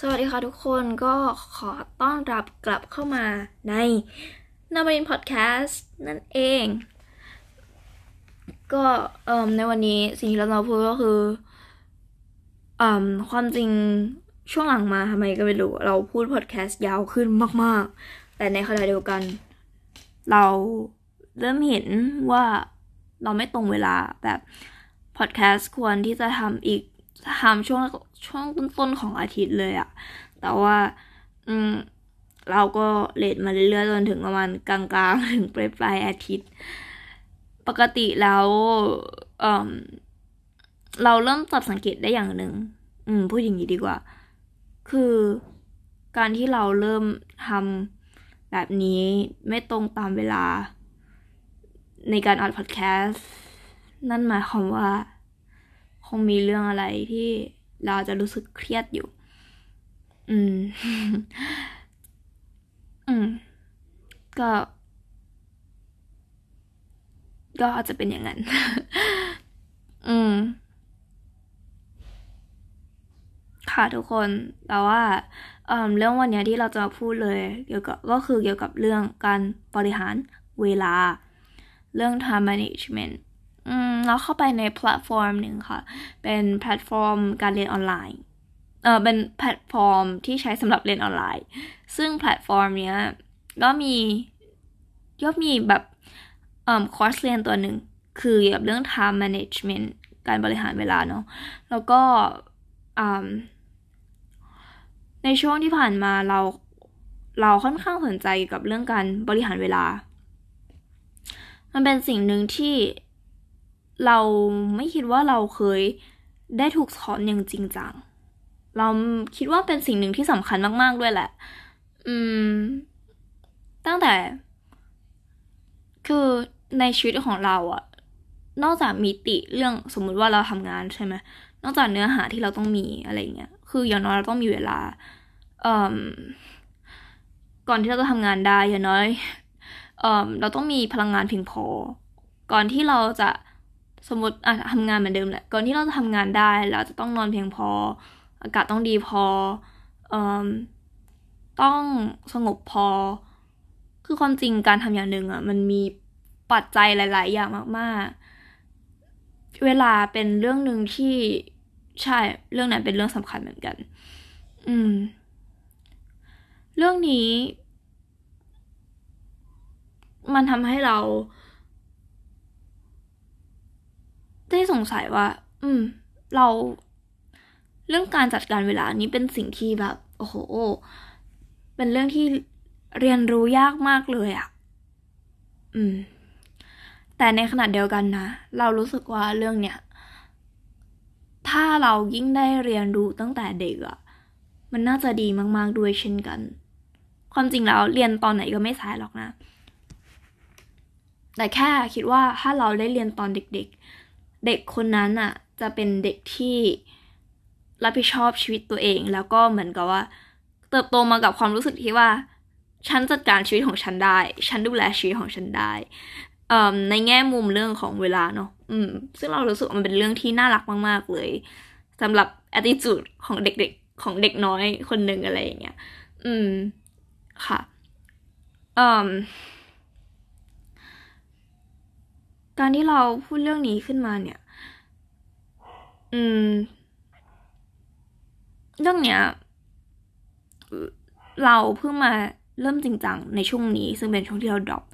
สวัสดีค่ะทุกคนก็ขอต้อนรับกลับเข้ามาในนาบรินพอดแคสต์นั่นเอง ก็เอ่ในวันนี้สิ่งที่เราพูดก็คืออ่ความจริงช่วงหลังมาทำไมก็ไม่รู้ เราพูดพอดแคสต์ยาวขึ้นมาก ๆ แต่ในขณะเดียวกัน เราเริ่มเห็นว่าเราไม่ตรงเวลาแบบพอดแคสต์ควรที่จะทำอีก ทำช่วงช่วงต้นๆของอาทิตย์เลยอะแต่ว่า อืมเราก็เลทมาเรื่อยๆจนถึงประมาณกลางๆ ถึงปลายปลายอาทิตย์ ปกติแล้วเออเราเริ่มจับสังเกตได้อย่างหนึ่งอืมพูดอย่างนี้ดีกว่า คือการที่เราเริ่มทำแบบนี้ไม่ตรงตามเวลา ในการอัดพอดแคสต์นั่นหมายความว่า งมีเรื่องอะไรที่เราจะรู้สึกเครียดอยู่ อืม อืม ก็ ก็อาจจะเป็นอย่างนั้น อืม ค่ะทุกคน แต่ว่าเเรื่องวันนี้ที่เราจะมาพูดเลย เกี่ยวกับก็คือเกี่ยวกับเรื่องการบริหารเวลา เรื่อง time management อืมเราเข้าไปในแพลตฟอร์มหนึ่งค่ะ เป็นแพลตฟอร์มการเรียนออนไลน์ เออเป็นแพลตฟอร์มที่ใช้สำหรับเรียนออนไลน์ ซึ่งแพลตฟอร์มเนี้ยก็มีก็มีแบบเอ่อคอร์สเรียนตัวหนึ่ง คือเกี่ยวกับเรื่อง time management การบริหารเวลาเนาะ แล้วก็ในช่วงที่ผ่านมาเราเราค่อนข้างสนใจกับเรื่องการบริหารเวลา มันเป็นสิ่งหนึ่งที่ เราไม่คิดว่าเราเคยได้ถูกสอนอย่างจริงจัง เราคิดว่าเป็นสิ่งหนึ่งที่สำคัญมาก ๆ ด้วยแหละ อืม ตั้งแต่ คือในชีวิตของเราอะนอกจากมีติเรื่องสมมุติว่าเราทำงานใช่ไหมนอกจากเนื้อหาที่เราต้องมีอะไรเงี้ย คืออย่างน้อยเราต้องมีเวลา เอ่อ ก่อนที่เราจะทำงานได้อย่างน้อย เอ่อ เราต้องมีพลังงานเพียงพอ ก่อนที่เราจะ สมมติอะทำงานเหมือนเดิมแหละ ก่อนที่เราจะทำงานได้เราจะต้องนอนเพียงพอ อากาศต้องดีพอเอ่อต้องสงบพอ คือความจริงการทำอย่างหนึ่งอะมันมีปัจจัยหลาย ๆ อย่างมากๆ เวลาเป็นเรื่องหนึ่งที่ใช่เรื่องนั้นเป็นเรื่องสำคัญเหมือนกัน อืม เรื่องนี้ มันทำให้เรา ได้สงสัยว่า อืม เราเรื่องการจัดการเวลานี้เป็นสิ่งที่แบบ โอ้โห เป็นเรื่องที่เรียนรู้ยากมากเลยอะ่ะ อืม แต่ในขณะเดียวกันนะ เรารู้สึกว่าเรื่องเนี้ย ถ้าเรายิ่งได้เรียนรู้ตั้งแต่เด็กอะมันน่าจะดีมาก ๆ ด้วยเช่นกัน ความจริงแล้วเรียนตอนไหนก็ไม่สายหรอกนะ แต่แค่คิดว่าถ้าเราได้เรียนตอนเด็ก ๆ เด็กคนนั้นอะ จะเป็นเด็กที่รับผิดชอบชีวิตตัวเอง แล้วก็เหมือนกับว่า เติบโตมากับความรู้สึกที่ว่า ฉันจัดการชีวิตของฉันได้ ฉันดูแลชีวิตของฉันได้ในแง่มุมเรื่องของเวลาเนาะอืม ซึ่งเรารู้สึกมันเป็นเรื่องที่น่ารักมาก ๆ เลยสำหรับ attitude ของเด็กๆ ของเด็กน้อยคนหนึ่งอะไรอย่างเงี้ย อืม ค่ะ อืม การที่เราพูดเรื่องนี้ขึ้นมาเนี่ย อืม เรื่องเนี้ย เราเพิ่งมาเริ่มจริงจังในช่วงนี้ ซึ่งเป็นช่วงที่เราดรอป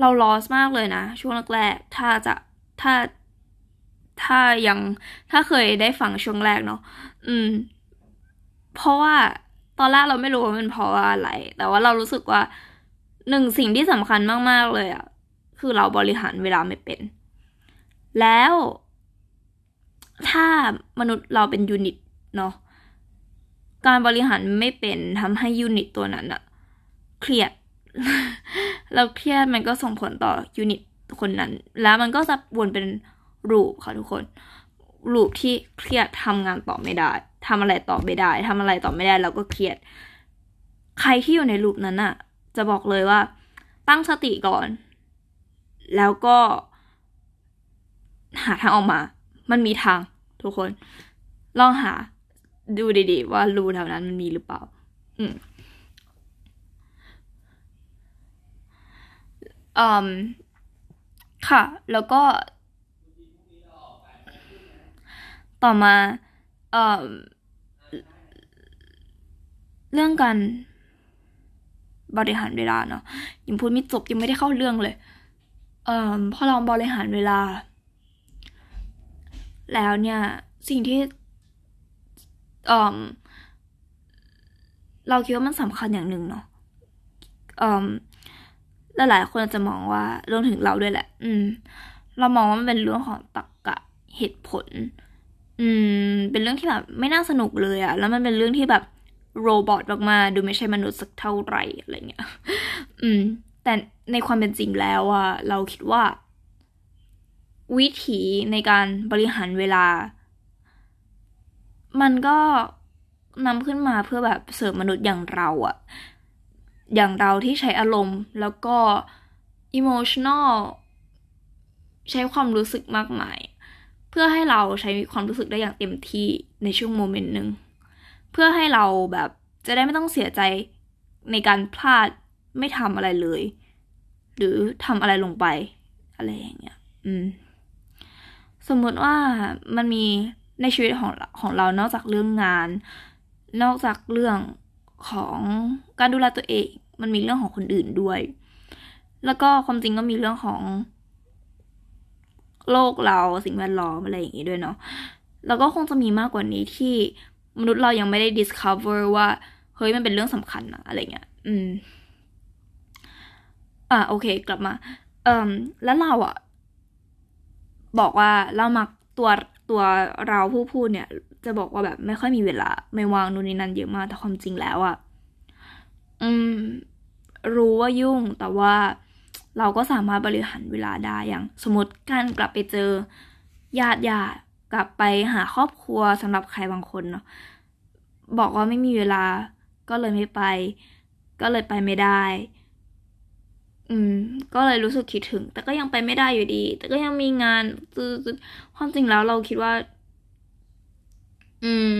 เราลอสมากเลยนะ ช่วงแรกๆ ถ้าจะ ถ้า ถ้ายัง ถ้าเคยได้ฟังช่วงแรกเนาะ อืม เพราะว่าตอนแรกเราไม่รู้ว่ามันเพราะว่าอะไร แต่ว่าเรารู้สึกว่าหนึ่งสิ่งที่สำคัญมาก ๆ เลยอะ คือเราบริหารเวลาไม่เป็น แล้ว ถ้ามนุษย์เราเป็น unit เนาะการบริหารไม่เป็นทำให้ unit ตัวนั้นอะเครียดแล้วเครียดมันก็ส่งผลต่อ unit คนนั้น แล้วมันก็จะวนเป็น loop ค่ะทุกคน loop ที่เครียดทำงานต่อไม่ได้ทำอะไรต่อไม่ได้ทำอะไรต่อไม่ได้เราก็เครียด ใครที่อยู่ในรูปนั้นอะจะบอกเลยว่า ตั้งสติก่อน แล้วก็ หาทางออกมา มันมีทางทุกคน ลองหาดูดีๆ ว่ารูแถวนั้นมันมีหรือเปล่า อืมอืมค่ะ แล้วก็ ต่อมาเอ่อเรื่องการบริหารเวลาเนาะยังพูดไม่จบยังไม่ได้เข้าเรื่องเลย เอ่อพอเราบริหารเวลา แล้วเนี่ยสิ่งที่เอ่อเราคิดว่ามันสำคัญอย่างหนึ่งเนาะเอ่อหลายๆคนจะมองว่ารวมถึงเราด้วยแหละ อืม เรามองว่ามันเป็นเรื่องของตรรกะเหตุผล อืม เป็นเรื่องที่แบบไม่น่าสนุกเลยอะแล้วมันเป็นเรื่องที่แบบโรบอทมากๆดูไม่ใช่มนุษย์สักเท่าไหร่อะไรเงี้ย อืม แต่ในความเป็นจริงแล้วอะเราคิดว่า วิธีในการบริหารเวลา มันก็นำขึ้นมาเพื่อแบบเสริมมนุษย์อย่างเราอะอย่างเราที่ใช้อารมณ์แล้วก็ emotional ใช้ความรู้สึกมากมาย เพื่อให้เราใช้ความรู้สึกได้อย่างเต็มที่ในช่วงโมเมนต์หนึ่งเพื่อให้เราแบบจะได้ไม่ต้องเสียใจในการพลาดไม่ทำอะไรเลย หรือทำอะไรลงไป อะไรอย่างเงี้ย อืม สมมติว่ามันมีในชีวิตของของเรานอกจากเรื่องงาน นอกจากเรื่องของการดูแลตัวเอง มันมีเรื่องของคนอื่นด้วย แล้วก็ความจริงก็มีเรื่องของ โลกเราสิ่งแวดล้อมอะไรอย่างงี้ด้วยเนาะแล้วก็คงจะมีมากกว่านี้ที่มนุษย์เรายังไม่ได้ discover ว่า เฮ้ยมันเป็นเรื่องสำคัญนะอะไรเงี้ย อืม อ่าโอเค กลับมา เอ่มแล้วเราอะบอกว่าเรามักตัวตัวเราผู้พูดเนี่ย จะบอกว่าแบบไม่ค่อยมีเวลา ไม่วางนู่นนี่นั่นเยอะมากแต่ความจริงแล้วอะอืม รู้ว่ายุ่งแต่ว่าเราก็สามารถบริหารเวลาได้อย่าง สมมติการกลับไปเจอญาติญาติกลับไปหาครอบครัวสำหรับใครบางคนเนาะบอกว่าไม่มีเวลาก็เลยไม่ไป ก็เลยไปไม่ได้ อืม ก็เลยรู้สึกคิดถึง แต่ก็ยังไปไม่ได้อยู่ดี แต่ก็ยังมีงานความจริงแล้วเราคิดว่า อืม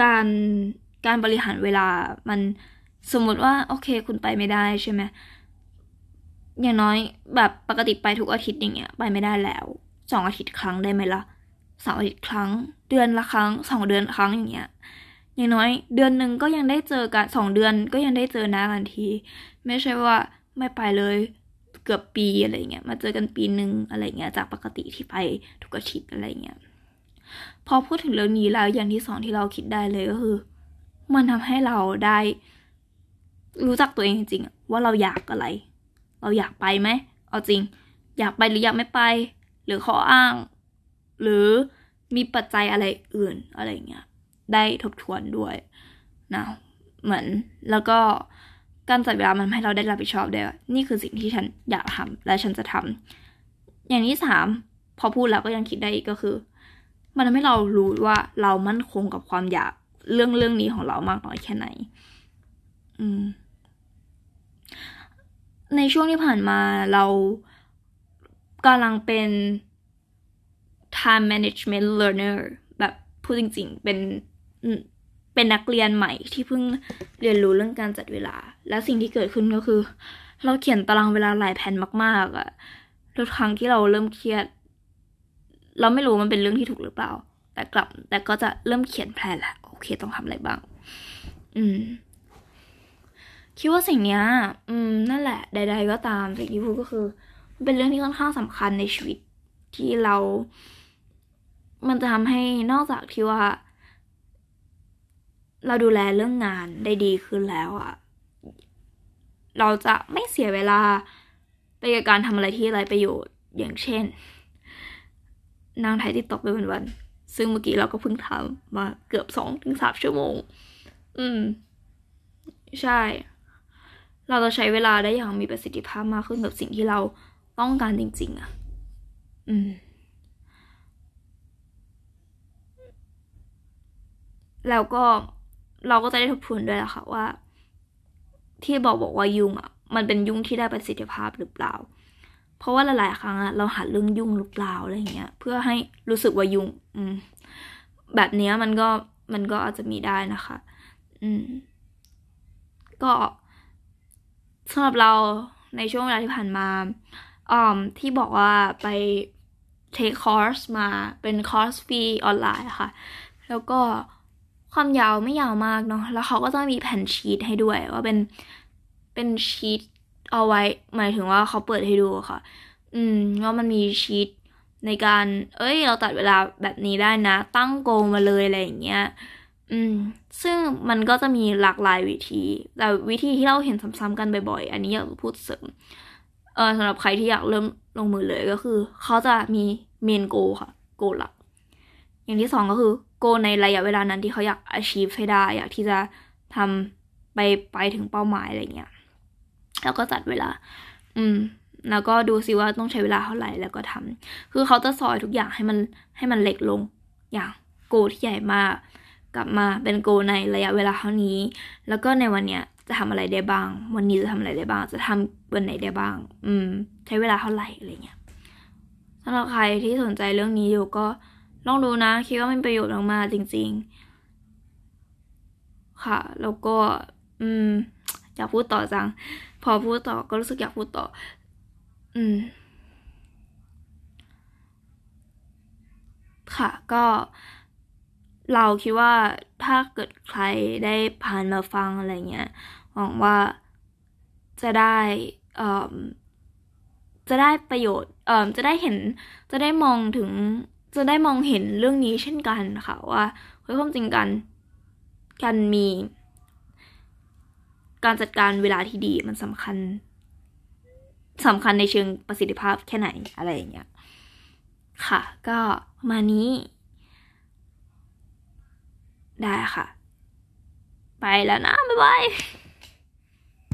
การการบริหารเวลามันสมมติว่า โอเค คุณไปไม่ได้ใช่ไหมอย่างน้อยแบบปกติไปทุกอาทิตย์อย่างเงี้ย ไปไม่ได้แล้วสองอาทิตย์ครั้งได้ไหมละ่ะสามอาทิตย์ครั้ง เดือนละครั้งสองเดือนครั้งอย่างเงี้ย อย่างน้อย เดือนหนึ่งก็ยังได้เจอกันสองเดือนก็ยังได้เจอน้ากันที ไม่ใช่ว่าไม่ไปเลยเกือบปีอะไรเงี้ยมาเจอกันปีหนึ่งอะไรเงี้ยจากปกติที่ไปทุกอาทิตย์อะไรเงี้ยพอพูดถึงเรื่องนี้แล้วอย่างที่สองที่เราคิดได้เลยก็คือ มันทำให้เราได้ รู้จักตัวเองจริงๆว่าเราอยากอะไร เราอยากไปไหมเอาจริง อยากไปหรืออยากไม่ไป หรือข้ออ้าง หรือมีปัจจัยอะไรอื่นอะไรเงี้ย ได้ทบทวนด้วยนะเหมือนแล้วก็การจัดเวลามันให้เราได้รับผิดชอบได้นี่คือสิ่งที่ฉันอยากทำและฉันจะทำอย่างที่สามพอพูดแล้วก็ยังคิดได้อีกก็คือ มันทำให้เรารู้ว่าเรามั่นคงกับความอยากเรื่องเรื่องนี้ของเรามากน้อยแค่ไหน อืม ในช่วงที่ผ่านมาเรากำลังเป็น time management learner แบบพูดจริง ๆ เป็น เป็นนักเรียนใหม่ที่เพิ่งเรียนรู้เรื่องการจัดเวลา และสิ่งที่เกิดขึ้นก็คือ เราเขียนตารางเวลาหลายแผ่นมาก ๆอะทุกครั้งที่เราเริ่มเครียด เราไม่รู้มันเป็นเรื่องที่ถูกหรือเปล่า แต่กลับ แต่ก็จะเริ่มเขียนแผนแหละโอเคต้องทำอะไรบ้าง อืม คิดว่าสิ่งนี้อืม นั่นแหละ ใด ๆ ก็ตามสิ่งที่พูดก็คือเป็นเรื่องที่ค่อนข้างสำคัญในชีวิตที่เรา มันจะทำให้นอกจากที่ว่า เราดูแลเรื่องงานได้ดีขึ้นแล้วอะเราจะไม่เสียเวลาไปกับการทำอะไรที่ไรประโยชน์อย่างเช่น นางไทยติดตกไปวันๆซึ่งเมื่อกี้เราก็เพิ่งทำมาเกือบสองถึงสามชั่วโมง อืม ใช่ เราจะใช้เวลาได้อย่างมีประสิทธิภาพมากขึ้นกับสิ่งที่เราต้องการจริง ๆอะอืม แล้วก็ เราก็จะได้ทบทวนด้วยแหละค่ะว่า ที่บอกบอกว่ายุ่งอะ มันเป็นยุ่งที่ได้ประสิทธิภาพหรือเปล่า เพราะว่าหลายๆครั้งอะเราหาเรื่องยุ่งหรือเปล่าอะไรเงี้ย เพื่อให้รู้สึกว่ายุ่ง อืม แบบเนี้ยมันก็มันก็อาจจะมีได้นะคะ อืม ก็สำหรับเราในช่วงเวลาที่ผ่านมาอ่อที่บอกว่าไป take คอร์สมาเป็นคอร์สฟรีออนไลน์ค่ะ แล้วก็ ความยาวไม่ยาวมากเนาะแล้วเขาก็จะมีแผ่นชีตให้ด้วย ว่าเป็นเป็นชีตเอาไว้ หมายถึงว่าเขาเปิดให้ดูค่ะ อืมว่ามันมีชีตในการ เอ้ย เราตัดเวลาแบบนี้ได้นะ ตั้ง goal มาเลยอะไรอย่างเงี้ย อืม ซึ่งมันก็จะมีหลากหลายวิธี แต่วิธีที่เราเห็นซ้ำๆกันบ่อยๆ อันนี้อยากพูดเสริม เออสำหรับใครที่อยากเริ่มลงมือเลยก็คือ เขาจะมีเมนโกค่ะ โกหลัก อย่างที่สองก็คือ โกในระยะเวลานั้นที่เขาอยาก achieve ให้ได้ อยากที่จะทำไปไปถึงเป้าหมายอะไรเงี้ย แล้วก็จัดเวลา อืม แล้วก็ดูซิว่าต้องใช้เวลาเท่าไหร่แล้วก็ทำคือเขาจะซอยทุกอย่างให้มันให้มันเล็กลง อย่างโกที่ใหญ่มากกลับมาเป็นโกในระยะเวลาเท่านี้ แล้วก็ในวันเนี้ยจะทำอะไรได้บ้าง วันนี้จะทำอะไรได้บ้าง จะทำวันไหนได้บ้าง อืม ใช้เวลาเท่าไหร่อะไรเงี้ยสำหรับใครที่สนใจเรื่องนี้อยู่ก็ ลองดูนะ คิดว่ามันประโยชน์มากๆจริง ๆ ค่ะ แล้วก็ อืม อยากพูดต่อจัง พอพูดต่อก็รู้สึกอยากพูดต่อ อืม ค่ะ ก็เราคิดว่าถ้าเกิดใครได้ผ่านมาฟังอะไรเงี้ยหวังว่าจะได้เอ่อจะได้ประโยชน์เอ่อจะได้เห็นจะได้มองถึง จะได้มองเห็นเรื่องนี้เช่นกันค่ะว่าเฮ้ยความจริงกันการมี การจัดการเวลาที่ดีมันสำคัญสำคัญในเชิงประสิทธิภาพแค่ไหนอะไรอย่างเงี้ยค่ะ ก็มานี้ ได้ค่ะ ไปแล้วนะ บ๊ายบาย